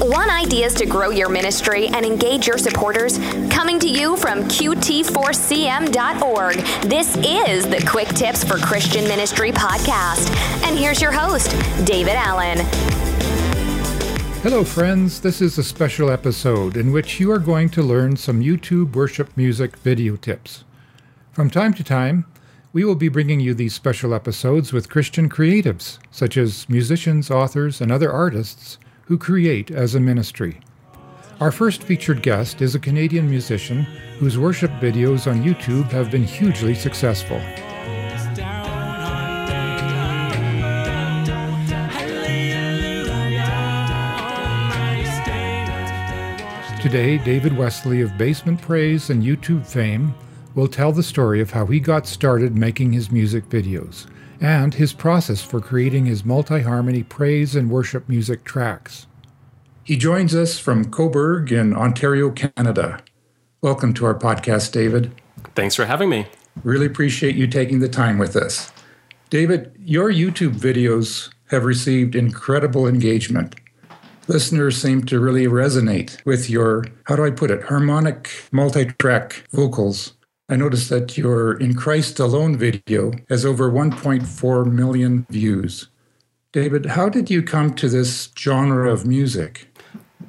Want ideas to grow your ministry and engage your supporters? Coming to you from QT4CM.org, this is the Quick Tips for Christian Ministry podcast. And here's your host, David Allen. Hello, friends. This is a special episode in which you are going to learn some YouTube worship music video tips. From time to time, we will be bringing you these special episodes with Christian creatives, such as musicians, authors, and other artists who create as a ministry. Our first featured guest is a Canadian musician whose worship videos on YouTube have been hugely successful. Today, David Wesley of Basement Praise and YouTube fame will tell the story of how he got started making his music videos and his process for creating his multi harmony praise and worship music tracks. He joins us from Cobourg in Ontario, Canada. Welcome to our podcast, David. Thanks for having me. Really appreciate you taking the time with us. David, your YouTube videos have received incredible engagement. Listeners seem to really resonate with your, how do I put it, harmonic multi track vocals I noticed that your In Christ Alone video has over 1.4 million views. David, how did you come to this genre of music?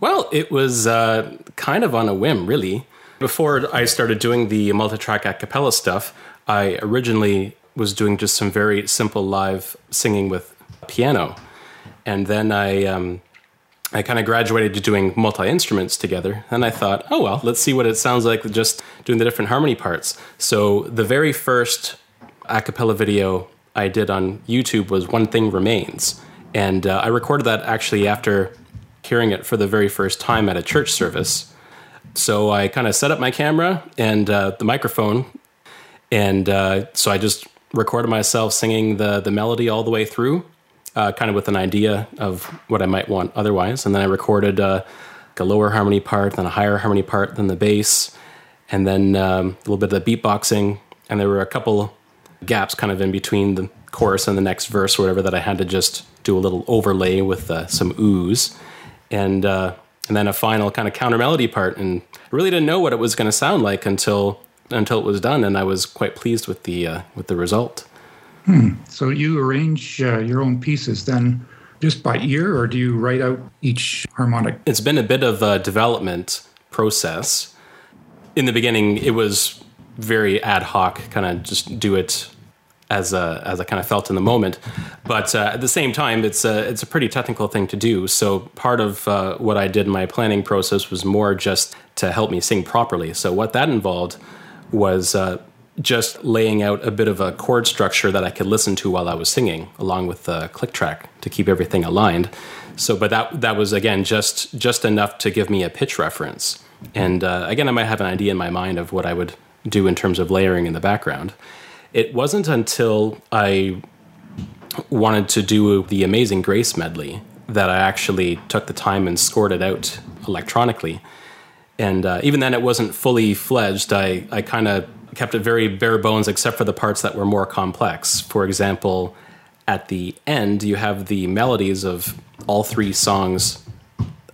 Well, it was uh, kind of on a whim, really. Before I started doing the multi track a cappella stuff, I originally was doing just some very simple live singing with piano. And then I um, I kind of graduated to doing multi instruments together, and I thought, oh well, let's see what it sounds like just doing the different harmony parts. So the very first a cappella video I did on YouTube was "One Thing Remains," and uh, I recorded that actually after hearing it for the very first time at a church service. So I kind of set up my camera and uh, the microphone, and uh, so I just recorded myself singing the the melody all the way through uh, kind of with an idea of what I might want otherwise. And then I recorded uh, a lower harmony part, then a higher harmony part, then the bass, and then um, a little bit of the beatboxing. And there were a couple gaps kind of in between the chorus and the next verse or whatever that I had to just do a little overlay with uh, some ooze. And, uh, and then a final kind of counter melody part. And I really didn't know what it was going to sound like until until it was done, and I was quite pleased with the uh, with the result. Hmm. So you arrange uh, your own pieces then just by ear, or do you write out each harmonic? It's been a bit of a development process. In the beginning, it was very ad hoc, kind of just do it as a, as I kind of felt in the moment. But uh, at the same time, it's a it's a pretty technical thing to do. So part of uh, what I did in my planning process was more just to help me sing properly. So what that involved was uh, just laying out a bit of a chord structure that I could listen to while I was singing, along with the click track to keep everything aligned. So, but that that was again just just enough to give me a pitch reference. And uh, again, I might have an idea in my mind of what I would do in terms of layering in the background. It wasn't until I wanted to do the Amazing Grace medley that I actually took the time and scored it out electronically. And uh, even then, it wasn't fully fledged. I, I kind of kept it very bare bones except for the parts that were more complex. For example, at the end, you have the melodies of all three songs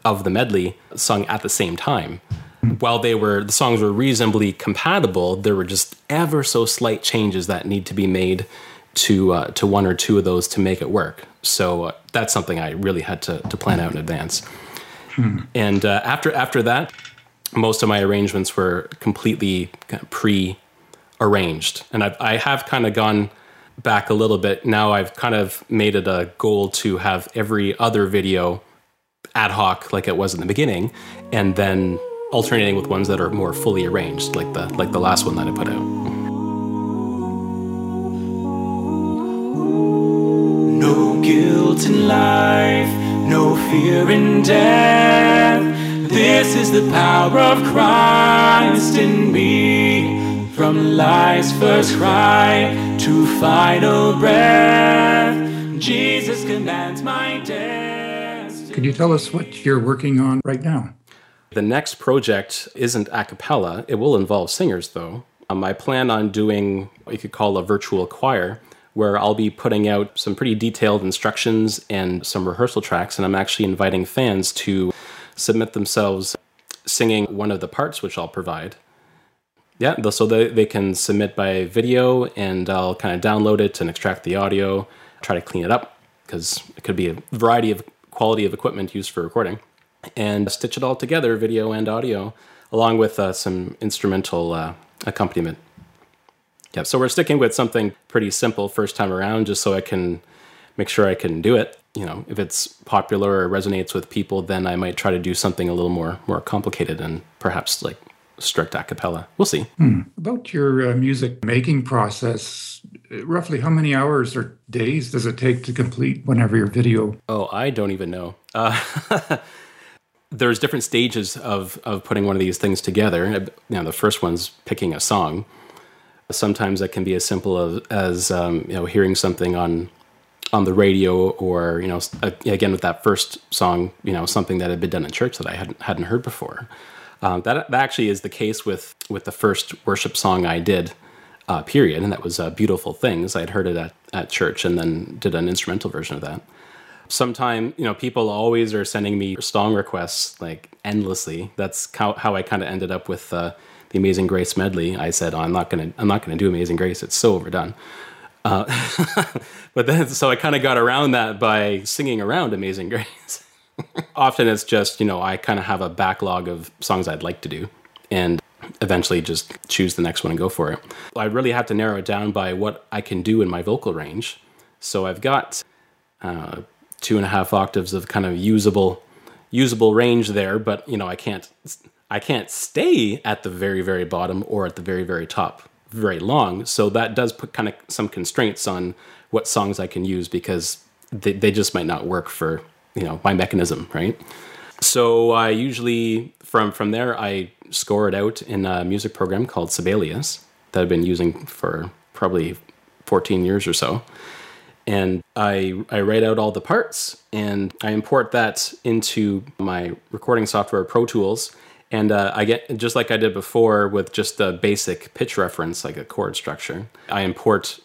of the medley sung at the same time. While they were the songs were reasonably compatible, there were just ever so slight changes that need to be made to uh, to one or two of those to make it work. So uh, that's something I really had to, to plan out in advance. Hmm. And uh, after after that, most of my arrangements were completely pre arranged. And I've, I have kind of gone back a little bit. Now I've kind of made it a goal to have every other video ad hoc like it was in the beginning, and then alternating with ones that are more fully arranged, like the like the last one that I put out. No guilt in life, no fear in death. This is the power of Christ in me. From life's first cry to final breath, Jesus commands my destiny. Could you tell us what you're working on right now? The next project isn't a cappella. It will involve singers, though. Um, I plan on doing what you could call a virtual choir, where I'll be putting out some pretty detailed instructions and some rehearsal tracks, and I'm actually inviting fans to submit themselves singing one of the parts, which I'll provide. Yeah, so they, they can submit by video and I'll kind of download it and extract the audio, try to clean it up because it could be a variety of quality of equipment used for recording, and stitch it all together, video and audio, along with uh, some instrumental uh, accompaniment. Yeah, so we're sticking with something pretty simple first time around, just so I can make sure I can do it. You know, if it's popular or resonates with people, then I might try to do something a little more more complicated and perhaps like strict a cappella. We'll see. Hmm. About your uh, music making process, roughly how many hours or days does it take to complete whenever your video? Oh, I don't even know. Uh, there's different stages of of putting one of these things together. You know, the first one's picking a song. Sometimes that can be as simple as, as um, you know hearing something on on the radio, or you know, again with that first song, you know, something that had been done in church that I hadn't hadn't heard before. Um, that that actually is the case with with the first worship song I did. Uh, period, and that was uh, "Beautiful Things." I'd heard it at, at church, and then did an instrumental version of that. Sometime you know people always are sending me song requests like endlessly. That's how, how i kind of ended up with uh, the amazing grace medley. I said oh, i'm not gonna i'm not gonna do amazing grace. It's so overdone. Uh, but then so i kind of got around that by singing around amazing grace often it's just you know i kind of have a backlog of songs i'd like to do and eventually just choose the next one and go for it i really have to narrow it down by what i can do in my vocal range so i've got uh, two and a half octaves of kind of usable usable range there, but you know I can't I can't stay at the very very bottom or at the very very top very long. So that does put kind of some constraints on what songs I can use because they, they just might not work for you know my mechanism, right? So I usually from from there I score it out in a music program called Sibelius that I've been using for probably 14 years or so and I, I write out all the parts and I import that into my recording software Pro Tools. And uh, I get, just like I did before with just a basic pitch reference, like a chord structure, I import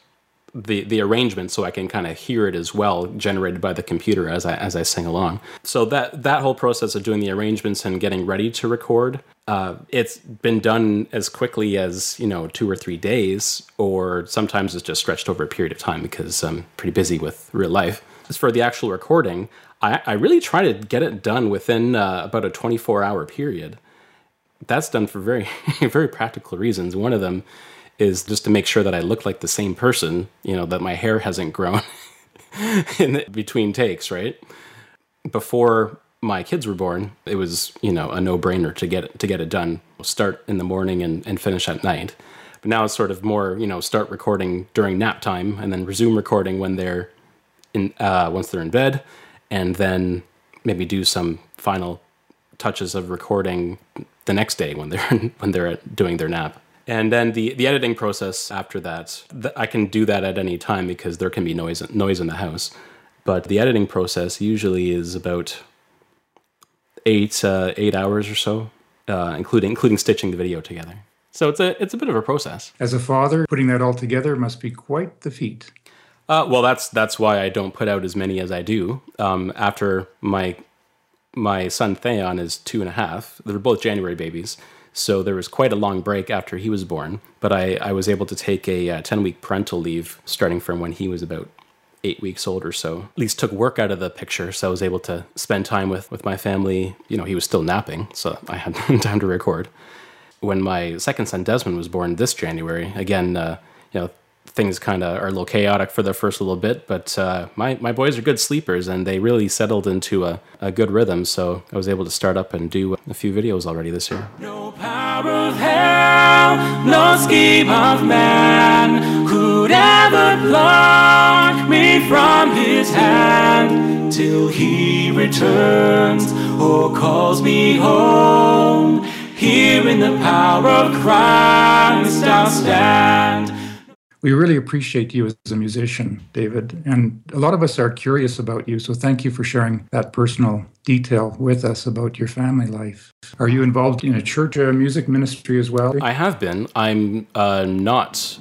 the the arrangement so I can kind of hear it as well, generated by the computer as I as I sing along. So that that whole process of doing the arrangements and getting ready to record, uh, it's been done as quickly as you know two or three days, or sometimes it's just stretched over a period of time because I'm pretty busy with real life. As for the actual recording, I, I really try to get it done within uh, about a 24 hour period. That's done for very very practical reasons. One of them is just to make sure that I look like the same person, you know, that my hair hasn't grown in between takes, right? Before my kids were born, it was, you know, a no-brainer to get to get it done. Start in the morning and, and finish at night. But now it's sort of more, you know, start recording during nap time and then resume recording when they're in uh, once they're in bed, and then maybe do some final touches of recording the next day when they're when they're doing their nap. And then the, the editing process after that, th- I can do that at any time because there can be noise noise in the house. But the editing process usually is about eight uh, eight hours or so, uh, including including stitching the video together. So it's a it's a bit of a process. As a father, putting that all together must be quite the feat. Uh, well, that's that's why I don't put out as many as I do. Um, after my my son Theon is two and a half, they're both January babies. So there was quite a long break after he was born, but I, I was able to take a uh, 10 week parental leave starting from when he was about eight weeks old or so. At least took work out of the picture, so I was able to spend time with, with my family. You know, he was still napping, so I had time to record. When my second son Desmond was born this January, again, uh, you know, things kind of are a little chaotic for the first little bit, but uh, my, my boys are good sleepers and they really settled into a, a good rhythm. So I was able to start up and do a few videos already this year. No power of hell, no scheme of man could ever pluck me from his hand till he returns or calls me home. Here in the power of Christ I'll stand we really appreciate you as a musician, David. And a lot of us are curious about you. So thank you for sharing that personal detail with us about your family life. Are you involved in a church music ministry as well? I have been. I'm uh, not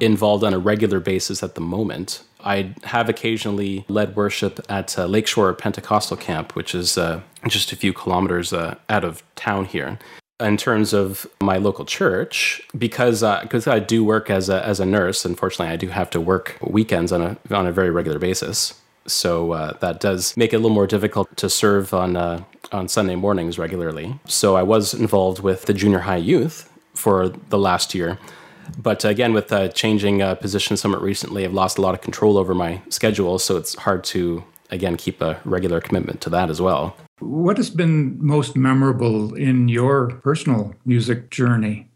involved on a regular basis at the moment. I have occasionally led worship at uh, Lakeshore Pentecostal Camp, which is uh, just a few kilometers uh, out of town here. In terms of my local church, because because I do work as a as a nurse, unfortunately, I do have to work weekends on a on a very regular basis. So uh, that does make it a little more difficult to serve on uh, on Sunday mornings regularly. So I was involved with the junior high youth for the last year. But again, with uh, changing uh, position somewhat recently, I've lost a lot of control over my schedule. So it's hard to, again, keep a regular commitment to that as well. What has been most memorable in your personal music journey?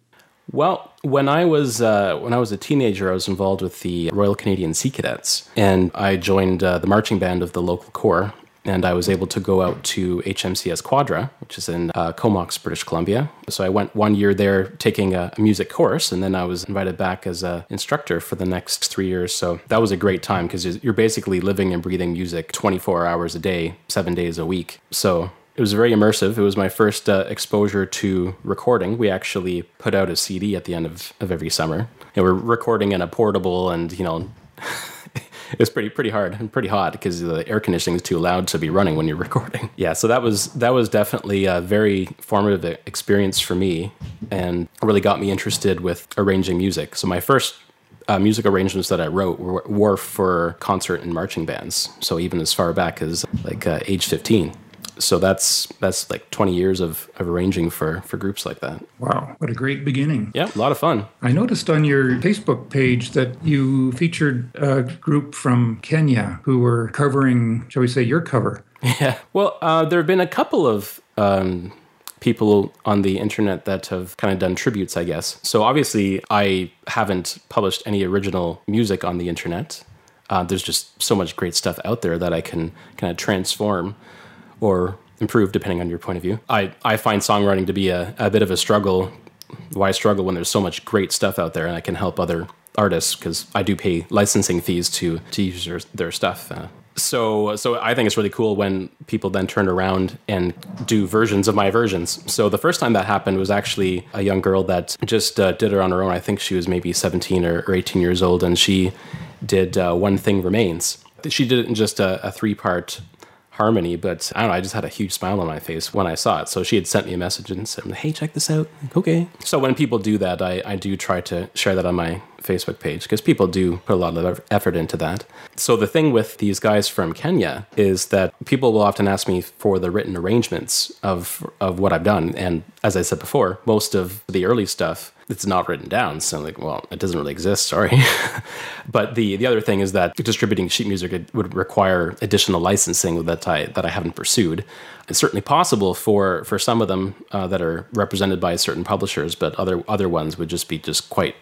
Well, when I was uh, when I was a teenager, I was involved with the Royal Canadian Sea Cadets, and I joined uh, the marching band of the local corps. And I was able to go out to HMCS Quadra, which is in uh, Comox, British Columbia. So I went one year there taking a, music course, and then I was invited back as an instructor for the next three years. So that was a great time because you're basically living and breathing music 24 hours a day, seven days a week. So it was very immersive. It was my first uh, exposure to recording. We actually put out a CD at the end of, of every summer. And we're recording in a portable, and you know, it was pretty pretty hard and pretty hot because the air conditioning is too loud to be running when you're recording. Yeah, so that was that was definitely a very formative experience for me, and really got me interested with arranging music. So my first uh, music arrangements that I wrote were, were, for concert and marching bands. So even as far back as like uh, age 15 so that's that's like 20 years of, of arranging for for groups like that. Wow what a great beginning. Yeah a lot of fun. I noticed on your facebook page that you featured a group from kenya who were covering shall we say your cover. Yeah well uh, there have been a couple of um, people on the internet that have kind of done tributes i guess. So obviously i haven't published any original music on the internet. Uh, there's just so much great stuff out there that i can kind of transform or improve depending on your point of view. I, I find songwriting to be a, a bit of a struggle. Why struggle when there's so much great stuff out there and I can help other artists because I do pay licensing fees to to use their, their stuff. Uh, so so I think it's really cool when people then turn around and do versions of my versions. So the first time that happened was actually a young girl that just uh, did it on her own. I think she was maybe 17 or, or 18 years old, and she did uh, "One Thing Remains." She did it in just a, a three part harmony, but I don't know, I just had a huge smile on my face when I saw it. So she had sent me a message and said, Hey, check this out. Like, okay. So when people do that, I, I do try to share that on my Facebook page because people do put a lot of effort into that. So the thing with these guys from Kenya is that people will often ask me for the written arrangements of of what I've done, and as I said before, most of the early stuff it's not written down. So I'm like, well, it doesn't really exist. Sorry. but the the other thing is that distributing sheet music would require additional licensing that I that I haven't pursued. It's certainly possible for for some of them uh, that are represented by certain publishers, but other other ones would just be just quite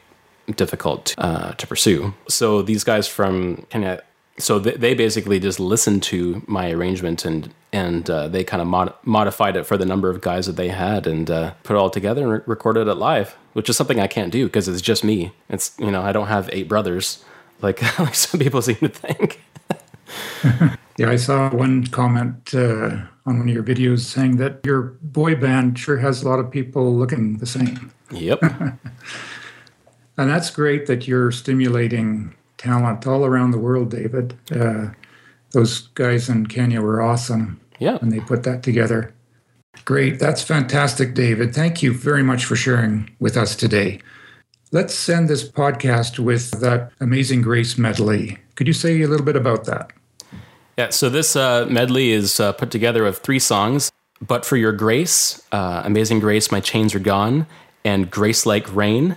difficult uh, to pursue. So these guys from Kenya, so they, they basically just listened to my arrangement and and uh, they kind of mod- modified it for the number of guys that they had and uh, put it all together and re- recorded it live, which is something I can't do because it's just me. It's you know I don't have eight brothers like like some people seem to think. yeah, I saw one comment uh, on one of your videos saying that your boy band sure has a lot of people looking the same. Yep. And that's great that you're stimulating talent all around the world, David. Uh, those guys in Kenya were awesome. Yeah. When they put that together. Great. That's fantastic, David. Thank you very much for sharing with us today. Let's end this podcast with that Amazing Grace medley. Could you say a little bit about that? Yeah, so this uh, medley is uh, put together of three songs But for Your Grace, uh, Amazing Grace, My Chains Are Gone, and Grace Like Rain.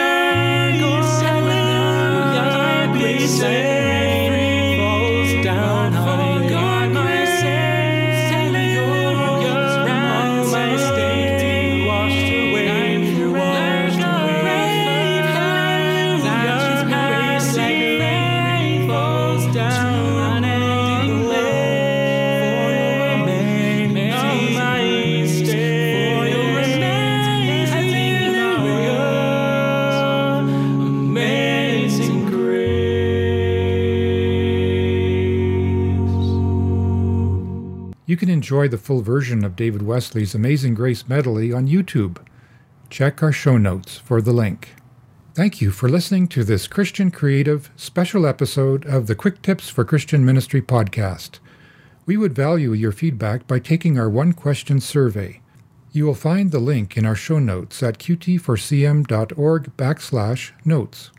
say. Enjoy the full version of David Wesley's Amazing Grace medley on YouTube. Check our show notes for the link. Thank you for listening to this Christian Creative special episode of the Quick Tips for Christian Ministry podcast. We would value your feedback by taking our one question survey. You will find the link in our show notes at qt4cm.org backslash notes.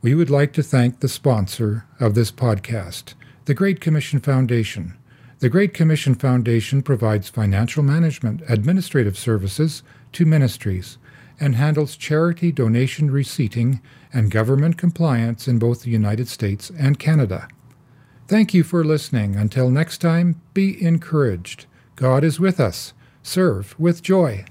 We would like to thank the sponsor of this podcast, the Great Commission Foundation. The Great Commission Foundation provides financial management, administrative services to ministries and handles charity donation receipting and government compliance in both the United States and Canada. Thank you for listening. Until next time, be encouraged. God is with us. Serve with joy.